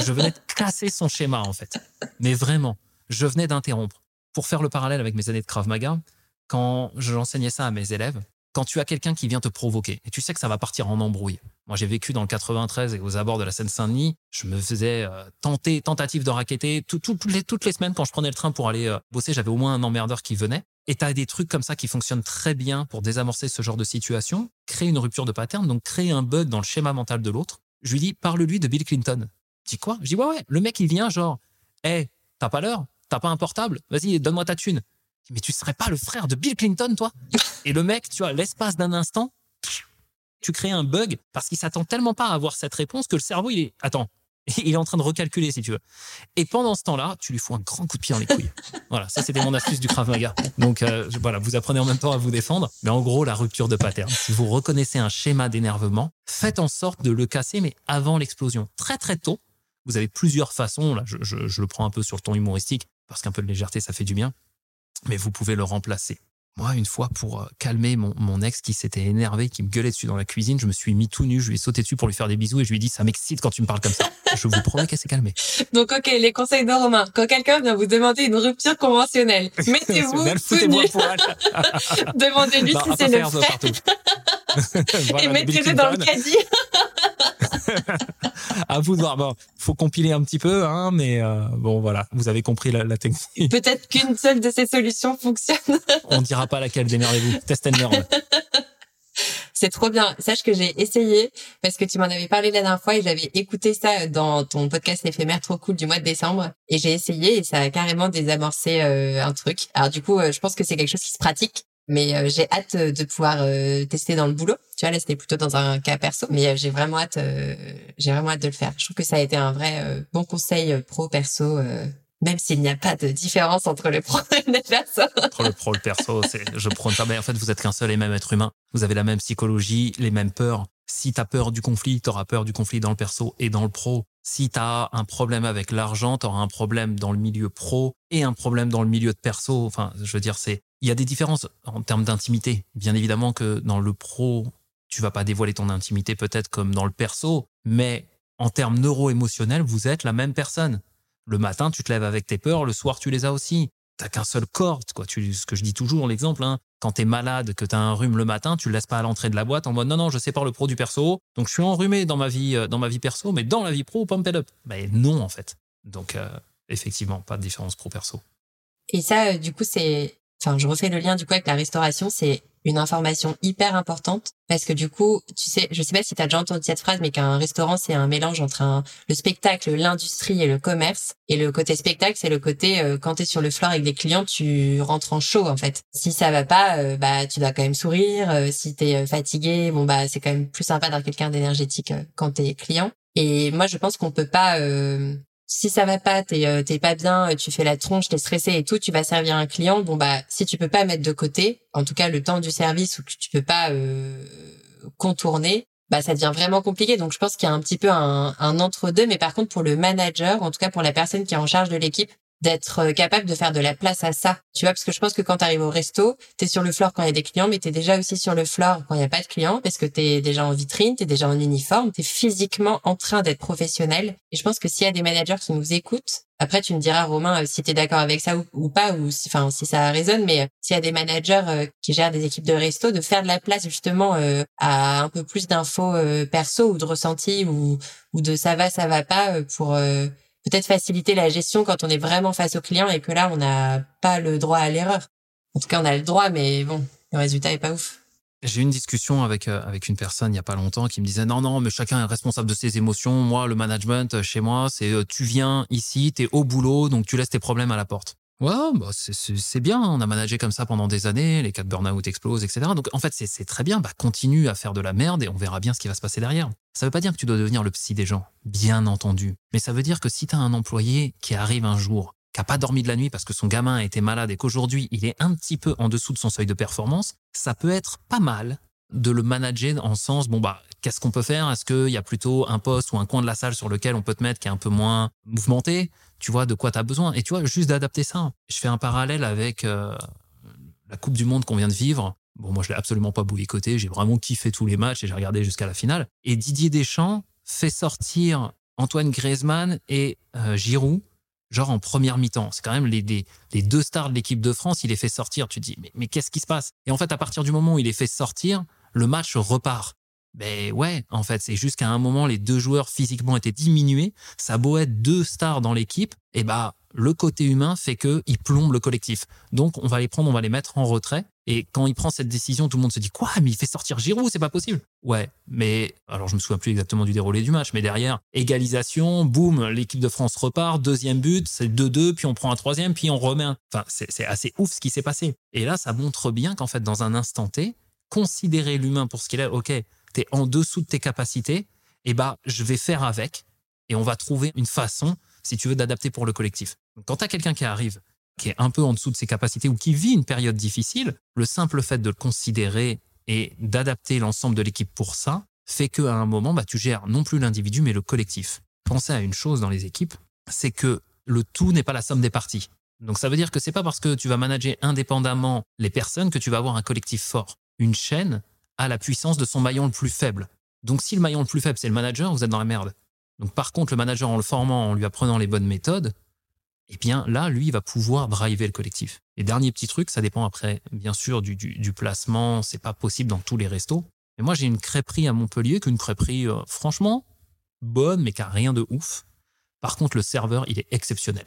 je venais de casser son schéma, en fait. Mais vraiment, je venais d'interrompre pour faire le parallèle avec mes années de Krav Maga, quand j'enseignais ça à mes élèves, quand tu as quelqu'un qui vient te provoquer et tu sais que ça va partir en embrouille. Moi, j'ai vécu dans le 93 et aux abords de la Seine-Saint-Denis. Je me faisais euh, tenter, tentative de raqueter. toutes, les, semaines, quand je prenais le train pour aller euh, bosser, j'avais au moins un emmerdeur qui venait. Et tu as des trucs comme ça qui fonctionnent très bien pour désamorcer ce genre de situation, créer une rupture de pattern, donc créer un bug dans le schéma mental de l'autre. Je lui dis, parle-lui de Bill Clinton. Je dis quoi? Je dis, ouais, ouais, le mec, il vient genre, hé, hey, t'as pas l'heure? T'as pas un portable? Vas-y, donne-moi ta thune. Mais tu serais pas le frère de Bill Clinton, toi? Et le mec, tu vois, l'espace d'un instant, tu crées un bug parce qu'il s'attend tellement pas à avoir cette réponse que le cerveau, il est. Attends, il est en train de recalculer, si tu veux. Et pendant ce temps-là, tu lui fous un grand coup de pied dans les couilles. voilà, ça c'était mon astuce du Krav Maga. Donc euh, voilà, vous apprenez en même temps à vous défendre. Mais en gros, la rupture de pattern. Si vous reconnaissez un schéma d'énervement, faites en sorte de le casser, mais avant l'explosion. Très très tôt, vous avez plusieurs façons. Là, je, je le prends un peu sur le ton humoristique parce qu'un peu de légèreté, ça fait du bien. Mais vous pouvez le remplacer. Moi, une fois, pour euh, calmer mon, mon ex qui s'était énervé, qui me gueulait dessus dans la cuisine, je me suis mis tout nu, je lui ai sauté dessus pour lui faire des bisous et je lui ai dit, ça m'excite quand tu me parles comme ça. je vous promets qu'elle s'est calmée. Donc, ok, les conseils de Romain. Quand quelqu'un vient vous demander une rupture conventionnelle, mettez-vous tout nu. Demandez-lui si c'est le et mettez-le dans le caddie. à vous de voir. Bon, faut compiler un petit peu, hein, mais euh, bon, voilà, vous avez compris la, technique. Peut-être qu'une seule de ces solutions fonctionne. On dira pas laquelle, démerdez-vous. Test and learn. C'est trop bien. Sache que j'ai essayé parce que tu m'en avais parlé la dernière fois et j'avais écouté ça dans ton podcast éphémère trop cool du mois de décembre et j'ai essayé et ça a carrément désamorcé euh, un truc. Alors du coup, euh, je pense que c'est quelque chose qui se pratique mais euh, j'ai hâte euh, de pouvoir euh, tester dans le boulot. Tu vois, là, c'était plutôt dans un cas perso, mais j'ai vraiment hâte, j'ai vraiment hâte de le faire. Je trouve que ça a été un vrai bon conseil pro perso, même s'il n'y a pas de différence entre le pro et le perso. Entre le pro et le perso, c'est, je prends pas, mais en fait, vous êtes qu'un seul et même être humain. Vous avez la même psychologie, les mêmes peurs. Si tu as peur du conflit, tu auras peur du conflit dans le perso et dans le pro. Si tu as un problème avec l'argent, tu auras un problème dans le milieu pro et un problème dans le milieu de perso. Enfin, je veux dire, c'est il y a des différences en termes d'intimité. Bien évidemment que dans le pro, tu vas pas dévoiler ton intimité peut-être comme dans le perso, mais en termes neuro-émotionnels, vous êtes la même personne. Le matin, tu te lèves avec tes peurs, le soir, tu les as aussi. T'as qu'un seul corps, quoi. Tu, ce que je dis toujours, l'exemple, hein, quand t'es malade, que t'as un rhume le matin, tu le laisses pas à l'entrée de la boîte en mode non, non, je sépare le pro du perso, donc je suis enrhumé dans ma vie, euh, dans ma vie perso, mais dans la vie pro, pump it up. Mais non, en fait. Donc, euh, effectivement, pas de différence pro-perso. Et ça, euh, du coup, c'est enfin, je refais le lien du coup avec la restauration, c'est une information hyper importante parce que du coup, tu sais, je sais pas si tu déjà entendu cette phrase, mais qu'un restaurant, c'est un mélange entre un, le spectacle, l'industrie et le commerce. Et le côté spectacle, c'est le côté, euh, quand tu es sur le floor avec des clients, tu rentres en show, en fait. Si ça va pas, euh, bah, tu dois quand même sourire. Euh, si tu es fatigué, bon, bah, c'est quand même plus sympa d'avoir quelqu'un d'énergétique quand tu es client. Et moi, je pense qu'on peut pas si ça va pas, t'es euh, pas bien, tu fais la tronche, t'es stressé et tout, tu vas servir un client. Bon bah si tu peux pas mettre de côté, en tout cas le temps du service ou que tu peux pas euh, contourner, bah ça devient vraiment compliqué. Donc je pense qu'il y a un petit peu un, un entre deux. Mais par contre pour le manager, en tout cas pour la personne qui est en charge de l'équipe, d'être euh, capable de faire de la place à ça. Tu vois, parce que je pense que quand tu arrives au resto, tu es sur le floor quand il y a des clients, mais tu es déjà aussi sur le floor quand il n'y a pas de clients, parce que tu es déjà en vitrine, tu es déjà en uniforme, tu es physiquement en train d'être professionnel. Et je pense que s'il y a des managers qui nous écoutent, après tu me diras Romain euh, si tu es d'accord avec ça ou, pas, ou si, enfin, si ça résonne, mais euh, s'il y a des managers qui gèrent des équipes de resto, de faire de la place justement à un peu plus d'infos perso ou de ressenti ou, ou de ça va, ça va pas pour peut-être faciliter la gestion quand on est vraiment face au client et que là, on n'a pas le droit à l'erreur. En tout cas, on a le droit, mais bon, le résultat est pas ouf. J'ai eu une discussion avec, euh, avec une personne il y a pas longtemps qui me disait non, non, mais chacun est responsable de ses émotions. Moi, le management euh, chez moi, c'est euh, tu viens ici, tu es au boulot, donc tu laisses tes problèmes à la porte. Ouais, bah c'est bien, on a managé comme ça pendant des années, les cas de burn-out explosent, etc. Donc en fait, c'est très bien, bah continue à faire de la merde et on verra bien ce qui va se passer derrière. Ça veut pas dire que tu dois devenir le psy des gens, bien entendu. Mais ça veut dire que si tu un employé qui arrive un jour, qui a pas dormi de la nuit parce que son gamin a été malade et qu'aujourd'hui il est un petit peu en dessous de son seuil de performance, ça peut être pas mal de le manager en sens, bon bah, qu'est-ce qu'on peut faire? Est-ce qu'il y a plutôt un poste ou un coin de la salle sur lequel on peut te mettre qui est un peu moins mouvementé? Tu vois de quoi tu as besoin? Et tu vois, juste d'adapter ça. Je fais un parallèle avec euh, la Coupe du Monde qu'on vient de vivre. Bon, moi, je l'ai absolument pas bouycoté. J'ai vraiment kiffé tous les matchs et j'ai regardé jusqu'à la finale. Et Didier Deschamps fait sortir Antoine Griezmann et euh, Giroud genre en première mi-temps. C'est quand même les, deux stars de l'équipe de France, il les fait sortir. Tu te dis, mais, qu'est-ce qui se passe? Et en fait, à partir du moment où il les fait sortir, le match repart. Ben ouais, en fait, c'est juste qu'à un moment, les deux joueurs physiquement étaient diminués. Ça beau être deux stars dans l'équipe, et bah le côté humain fait que il plombe le collectif. Donc on va les prendre, on va les mettre en retrait. Et quand il prend cette décision, tout le monde se dit quoi Mais il fait sortir Giroud, c'est pas possible. Ouais, mais alors je me souviens plus exactement du déroulé du match, mais derrière égalisation, boum, l'équipe de France repart, deuxième but, c'est 2-2, puis on prend un troisième, puis on remet. Un... Enfin, c'est assez ouf ce qui s'est passé. Et là, ça montre bien qu'en fait, dans un instant T, considérer l'humain pour ce qu'il est. Ok, tu es en dessous de tes capacités, et eh bah, je vais faire avec et on va trouver une façon, si tu veux, d'adapter pour le collectif. quand tu as quelqu'un qui arrive, qui est un peu en dessous de ses capacités ou qui vit une période difficile, le simple fait de le considérer et d'adapter l'ensemble de l'équipe pour ça fait qu'à un moment, bah, tu gères non plus l'individu, mais le collectif. Pensez à une chose dans les équipes, c'est que le tout n'est pas la somme des parties. Donc ça veut dire que c'est pas parce que tu vas manager indépendamment les personnes que tu vas avoir un collectif fort une chaîne a la puissance de son maillon le plus faible. Donc si le maillon le plus faible, c'est le manager, vous êtes dans la merde. Donc par contre, le manager, en le formant, en lui apprenant les bonnes méthodes, eh bien là, lui, il va pouvoir driver le collectif. Et dernier petit truc, ça dépend après, bien sûr, du, du, placement, c'est pas possible dans tous les restos. Mais moi, j'ai une crêperie à Montpellier, qu'une crêperie, euh, franchement, bonne, mais qui a rien de ouf. Par contre, le serveur, il est exceptionnel.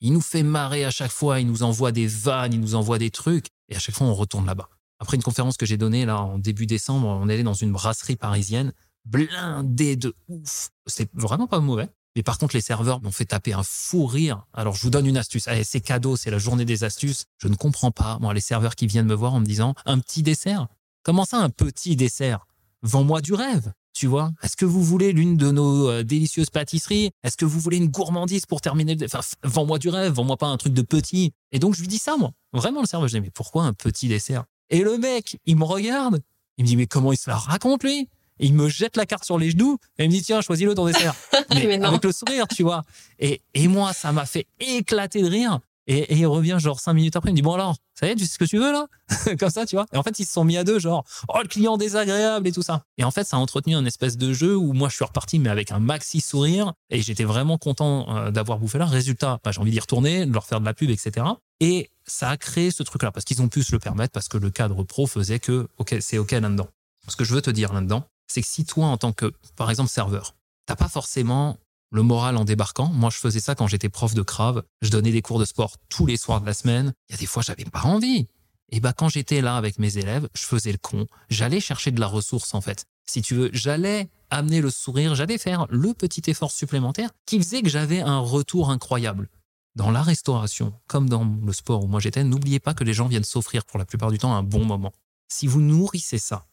Il nous fait marrer à chaque fois, il nous envoie des vannes, il nous envoie des trucs, et à chaque fois, on retourne là-bas. Après une conférence que j'ai donnée là en début décembre, on allé dans une brasserie parisienne, blindée de ouf. C'est vraiment pas mauvais. Mais par contre, les serveurs m'ont fait taper un fou rire. Alors, je vous donne une astuce. Allez, c'est cadeau, c'est la journée des astuces. Je ne comprends pas, moi, les serveurs qui viennent me voir en me disant un petit dessert? Comment ça, un petit dessert? Vends-moi du rêve, tu vois. Est-ce que vous voulez l'une de nos euh, délicieuses pâtisseries? Est-ce que vous voulez une gourmandise pour terminer Enfin, vends-moi du rêve, vends-moi pas un truc de petit? Et donc, je lui dis ça, moi. Vraiment, le serveur, je dis, mais pourquoi un petit dessert? Et le mec, il me regarde, il me dit, mais comment il se la raconte, lui? Et il me jette la carte sur les genoux et il me dit tiens choisis-le ton dessert mais, avec le sourire tu vois. Et, et moi ça m'a fait éclater de rire. Et, il revient genre cinq minutes après il me dit bon alors ça y est tu sais ce que tu veux là? Comme ça tu vois. Et en fait ils se sont mis à deux genre oh le client désagréable et tout ça. Et en fait ça a entretenu un espèce de jeu où moi je suis reparti mais avec un maxi sourire. Et j'étais vraiment content euh, d'avoir bouffé là. Résultat bah, j'ai envie d'y retourner de leur faire de la pub etc et ça a créé ce truc-là parce qu'ils ont pu se le permettre parce que le cadre pro faisait que ok c'est ok là-dedans. Ce que je veux te dire là-dedans, c'est que si toi en tant que par exemple serveur, t'as pas forcément le moral en débarquant. Moi, je faisais ça quand j'étais prof de crave. Je donnais des cours de sport tous les soirs de la semaine. Il y a des fois, j'avais pas envie. Et bah, quand j'étais là avec mes élèves, je faisais le con. J'allais chercher de la ressource, en fait. Si tu veux, j'allais amener le sourire, j'allais faire le petit effort supplémentaire qui faisait que j'avais un retour incroyable dans la restauration, comme dans le sport où moi j'étais, n'oubliez pas que les gens viennent s'offrir pour la plupart du temps un bon moment. Si vous nourrissez ça,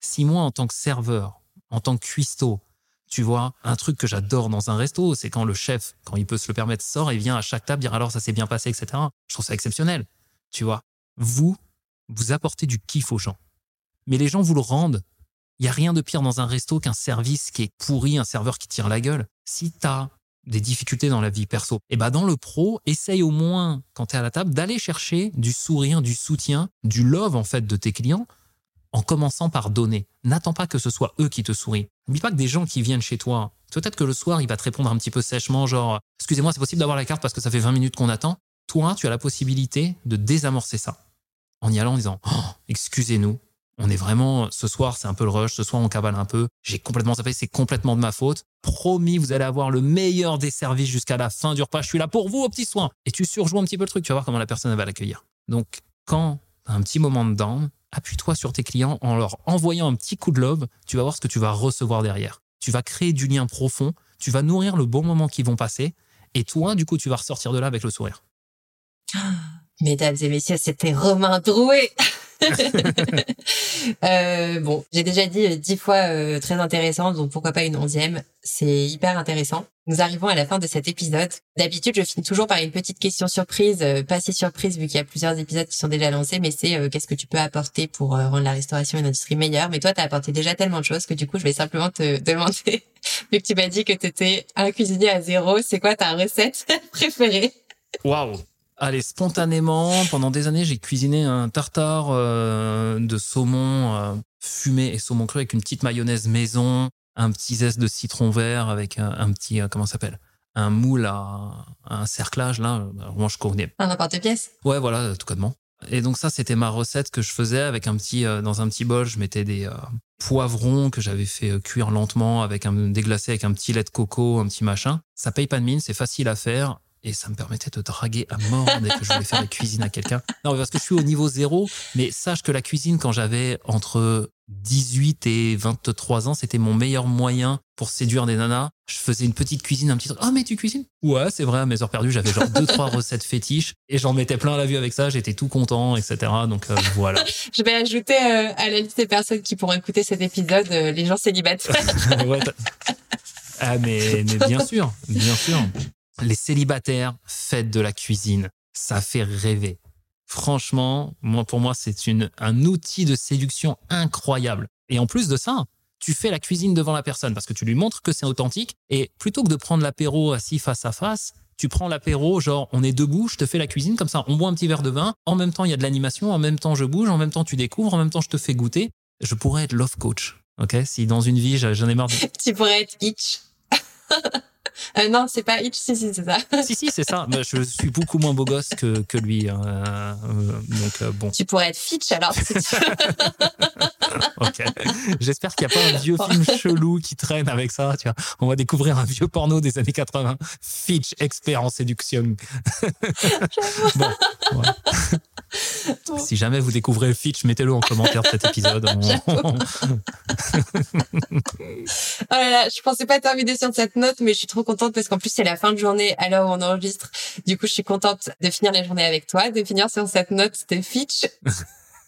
si moi en tant que serveur, en tant que cuistot, Tu vois, un truc que j'adore dans un resto, c'est quand le chef, quand il peut se le permettre, sort et vient à chaque table dire alors ça s'est bien passé, etc. Je trouve ça exceptionnel. Tu vois, vous, vous apportez du kiff aux gens. Mais les gens vous le rendent. Il n'y a rien de pire dans un resto qu'un service qui est pourri, un serveur qui tire la gueule. Si tu as des difficultés dans la vie perso, et eh ben dans le pro, essaye au moins, quand tu es à la table, d'aller chercher du sourire, du soutien, du love en fait de tes clients en commençant par donner. N'attends pas que ce soit eux qui te sourient. N'oublie pas que des gens qui viennent chez toi, peut-être que le soir, il va te répondre un petit peu sèchement, genre Excusez-moi, c'est possible d'avoir la carte parce que ça fait 20 minutes qu'on attend. Toi, tu as la possibilité de désamorcer ça en y allant en disant oh, Excusez-nous, on est vraiment, ce soir, c'est un peu le rush, ce soir, on cavale un peu, j'ai complètement fait, c'est complètement de ma faute. Promis, vous allez avoir le meilleur des services jusqu'à la fin du repas, je suis là pour vous, aux petits soins. Et tu surjoues un petit peu le truc, tu vas voir comment la personne va l'accueillir. Donc, quand un petit moment de appuie-toi sur tes clients en leur envoyant un petit coup de love, tu vas voir ce que tu vas recevoir derrière. Tu vas créer du lien profond, tu vas nourrir le bon moment qui vont passer, et toi, du coup, tu vas ressortir de là avec le sourire. Mesdames et messieurs, c'était Romain Drouet. euh, bon, j'ai déjà dit euh, dix fois euh, très intéressant, donc pourquoi pas une onzième C'est hyper intéressant. Nous arrivons à la fin de cet épisode. D'habitude, je finis toujours par une petite question surprise, euh, pas si surprise vu qu'il y a plusieurs épisodes qui sont déjà lancés, mais c'est qu'est-ce que tu peux apporter pour rendre la restauration et l'industrie meilleure? Mais toi, tu as apporté déjà tellement de choses que du coup, je vais simplement te demander, vu que tu m'as dit que tu étais un cuisinier à zéro, c'est quoi ta recette préférée? Waouh Allez, spontanément, pendant des années, j'ai cuisiné un tartare euh, de saumon euh, fumé et saumon cru avec une petite mayonnaise maison, un petit zeste de citron vert avec un, petit, euh, comment ça s'appelle? Un moule à, un cerclage, là. Moi, je connais. Un emporte-pièce Ouais, voilà, tout cas Et donc ça, c'était ma recette que je faisais avec un petit, dans un petit bol, je mettais des poivrons que j'avais fait cuire lentement avec un déglacé avec un petit lait de coco, un petit machin. Ça paye pas de mine, c'est facile à faire et ça me permettait de draguer à mort dès que je voulais faire la cuisine à quelqu'un. Non, parce que je suis au niveau zéro, mais sache que la cuisine, quand j'avais entre 18 et 23 ans, c'était mon meilleur moyen pour séduire des nanas. Je faisais une petite cuisine, un petit truc. Oh, mais tu cuisines? Ouais, c'est vrai, à mes heures perdues, j'avais genre deux, trois recettes fétiches et j'en mettais plein à la vue avec ça. J'étais tout content, etc. Donc euh, voilà. Je vais ajouter euh, à la liste des personnes qui pourront écouter cet épisode euh, les gens célibataires. ouais, ah, mais, mais bien sûr, bien sûr. Les célibataires, faites de la cuisine. Ça fait rêver. Franchement, moi, pour moi, c'est un outil de séduction incroyable. Et en plus de ça, tu fais la cuisine devant la personne parce que tu lui montres que c'est authentique. Et plutôt que de prendre l'apéro assis face à face, tu prends l'apéro, genre on est debout, je te fais la cuisine comme ça, on boit un petit verre de vin, en même temps il y a de l'animation, en même temps je bouge, en même temps tu découvres, en même temps je te fais goûter. Je pourrais être love coach, ok? Si dans une vie j'en ai marre. De... tu pourrais être itch. Euh, non, c'est pas Hitch, si, si, c'est ça. si, si, c'est ça. je suis beaucoup moins beau gosse que, que lui. Hein. Euh, donc, euh, bon. Tu pourrais être Fitch alors. Si tu... ok. J'espère qu'il n'y a pas un vieux film chelou qui traîne avec ça. Tu vois. On va découvrir un vieux porno des années 80. Fitch, expert en séduction. bon. Si jamais vous découvrez Fitch, mettez-le en commentaire de cet épisode. oh là là, je pensais pas terminer sur cette note, mais je suis trop contente parce qu'en plus c'est la fin de journée à l'heure où on enregistre. Du coup, je suis contente de finir la journée avec toi, de finir sur cette note de Fitch.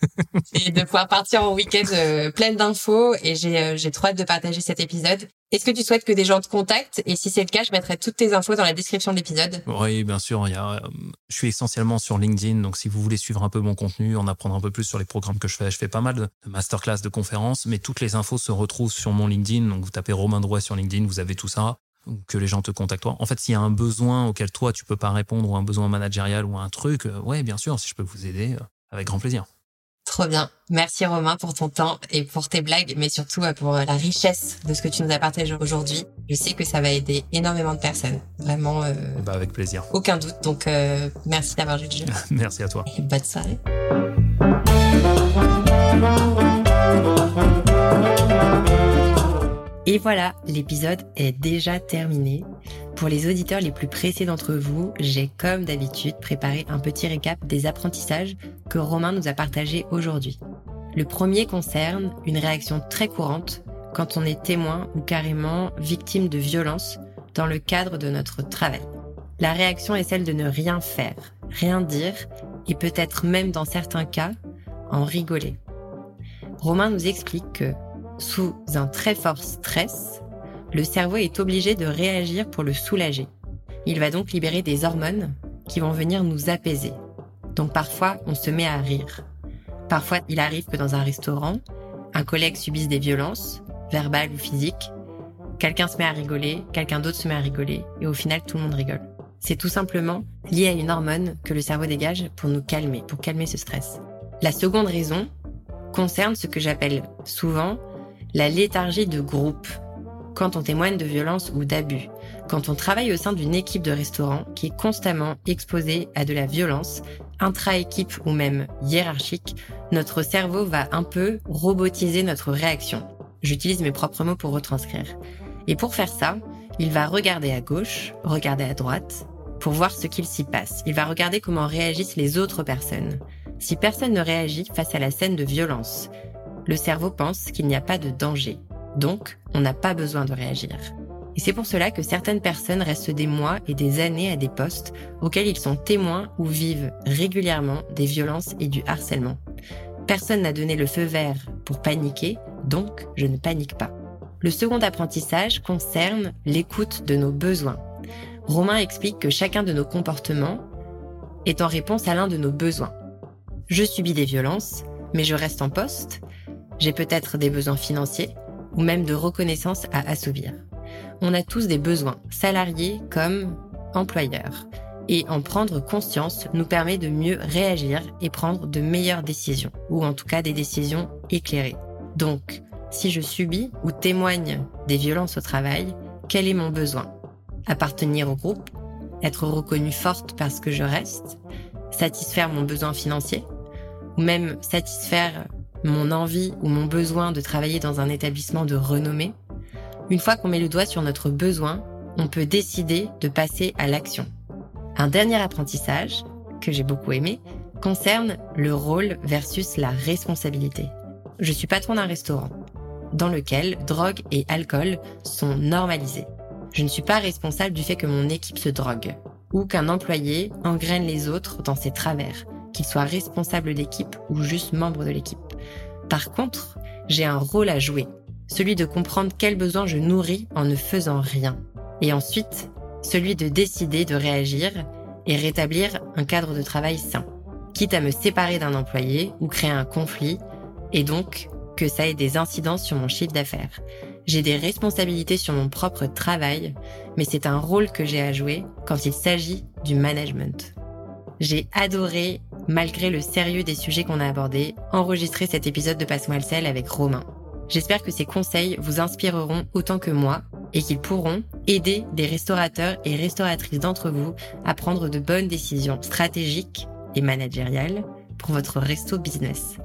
et de pouvoir partir en week-end euh, pleine d'infos et j'ai euh, j'ai trop hâte de partager cet épisode. Est-ce que tu souhaites que des gens te contactent? Et si c'est le cas, je mettrai toutes tes infos dans la description de l'épisode. Oui, bien sûr. Il y a, euh, je suis essentiellement sur LinkedIn, donc si vous voulez suivre un peu mon contenu, en apprendre un peu plus sur les programmes que je fais, je fais pas mal de masterclass, de conférences, mais toutes les infos se retrouvent sur mon LinkedIn. Donc vous tapez Romain Drouet sur LinkedIn, vous avez tout ça que les gens te contactent toi. En fait, s'il y a un besoin auquel toi tu peux pas répondre ou un besoin managérial ou un truc, ouais, bien sûr, si je peux vous aider, avec grand plaisir. Trop bien. Merci Romain pour ton temps et pour tes blagues, mais surtout euh, pour euh, la richesse de ce que tu nous as partagé aujourd'hui. Je sais que ça va aider énormément de personnes. Vraiment. Euh, bah avec plaisir. Aucun doute. Donc merci d'avoir joué le jeu. merci à toi. Et bonne soirée. Et voilà, l'épisode est déjà terminé. Pour les auditeurs les plus pressés d'entre vous, j'ai comme d'habitude préparé un petit récap des apprentissages que Romain nous a partagés aujourd'hui. Le premier concerne une réaction très courante quand on est témoin ou carrément victime de violence dans le cadre de notre travail. La réaction est celle de ne rien faire, rien dire et peut-être même dans certains cas en rigoler. Romain nous explique que sous un très fort stress, le cerveau est obligé de réagir pour le soulager. Il va donc libérer des hormones qui vont venir nous apaiser. Donc parfois, on se met à rire. Parfois, il arrive que dans un restaurant, un collègue subisse des violences, verbales ou physiques. Quelqu'un se met à rigoler, quelqu'un d'autre se met à rigoler, et au final, tout le monde rigole. C'est tout simplement lié à une hormone que le cerveau dégage pour nous calmer, pour calmer ce stress. La seconde raison concerne ce que j'appelle souvent la léthargie de groupe, quand on témoigne de violence ou d'abus, quand on travaille au sein d'une équipe de restaurant qui est constamment exposée à de la violence, intra-équipe ou même hiérarchique, notre cerveau va un peu robotiser notre réaction. J'utilise mes propres mots pour retranscrire. Et pour faire ça, il va regarder à gauche, regarder à droite, pour voir ce qu'il s'y passe. Il va regarder comment réagissent les autres personnes. Si personne ne réagit face à la scène de violence, le cerveau pense qu'il n'y a pas de danger. Donc, on n'a pas besoin de réagir. Et c'est pour cela que certaines personnes restent des mois et des années à des postes auxquels ils sont témoins ou vivent régulièrement des violences et du harcèlement. Personne n'a donné le feu vert pour paniquer, donc je ne panique pas. Le second apprentissage concerne l'écoute de nos besoins. Romain explique que chacun de nos comportements est en réponse à l'un de nos besoins. Je subis des violences, mais je reste en poste. J'ai peut-être des besoins financiers ou même de reconnaissance à assouvir. On a tous des besoins, salariés comme employeurs. Et en prendre conscience nous permet de mieux réagir et prendre de meilleures décisions, ou en tout cas des décisions éclairées. Donc, si je subis ou témoigne des violences au travail, quel est mon besoin? Appartenir au groupe? Être reconnue forte parce que je reste? Satisfaire mon besoin financier? Ou même satisfaire mon envie ou mon besoin de travailler dans un établissement de renommée Une fois qu'on met le doigt sur notre besoin, on peut décider de passer à l'action. Un dernier apprentissage, que j'ai beaucoup aimé, concerne le rôle versus la responsabilité. Je suis patron d'un restaurant dans lequel drogue et alcool sont normalisés. Je ne suis pas responsable du fait que mon équipe se drogue ou qu'un employé engraine les autres dans ses travers, qu'il soit responsable d'équipe ou juste membre de l'équipe. Par contre, j'ai un rôle à jouer, celui de comprendre quels besoins je nourris en ne faisant rien. Et ensuite, celui de décider de réagir et rétablir un cadre de travail sain, quitte à me séparer d'un employé ou créer un conflit, et donc que ça ait des incidences sur mon chiffre d'affaires. J'ai des responsabilités sur mon propre travail, mais c'est un rôle que j'ai à jouer quand il s'agit du management. J'ai adoré, malgré le sérieux des sujets qu'on a abordés, enregistrer cet épisode de Passe-moi le sel avec Romain. J'espère que ces conseils vous inspireront autant que moi et qu'ils pourront aider des restaurateurs et restauratrices d'entre vous à prendre de bonnes décisions stratégiques et managériales pour votre resto business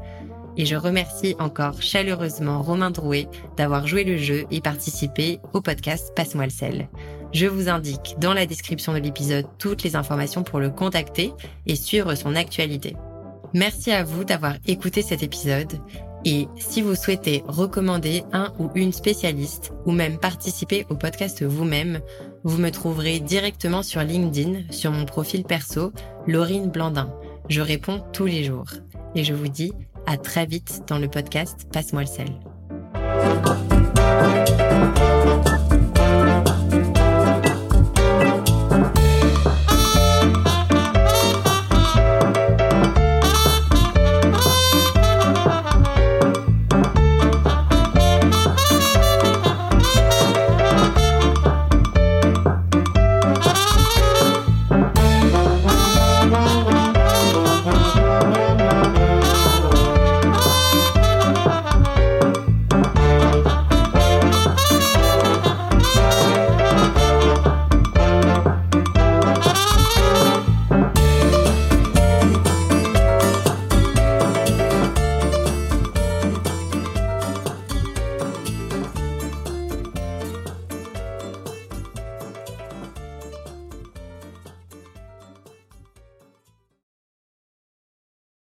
et je remercie encore chaleureusement Romain Drouet d'avoir joué le jeu et participé au podcast Passe-moi le sel. Je vous indique dans la description de l'épisode toutes les informations pour le contacter et suivre son actualité. Merci à vous d'avoir écouté cet épisode et si vous souhaitez recommander un ou une spécialiste ou même participer au podcast vous-même, vous me trouverez directement sur LinkedIn sur mon profil perso, Laurine Blandin. Je réponds tous les jours. Et je vous dis à très vite dans le podcast Passe-moi le sel.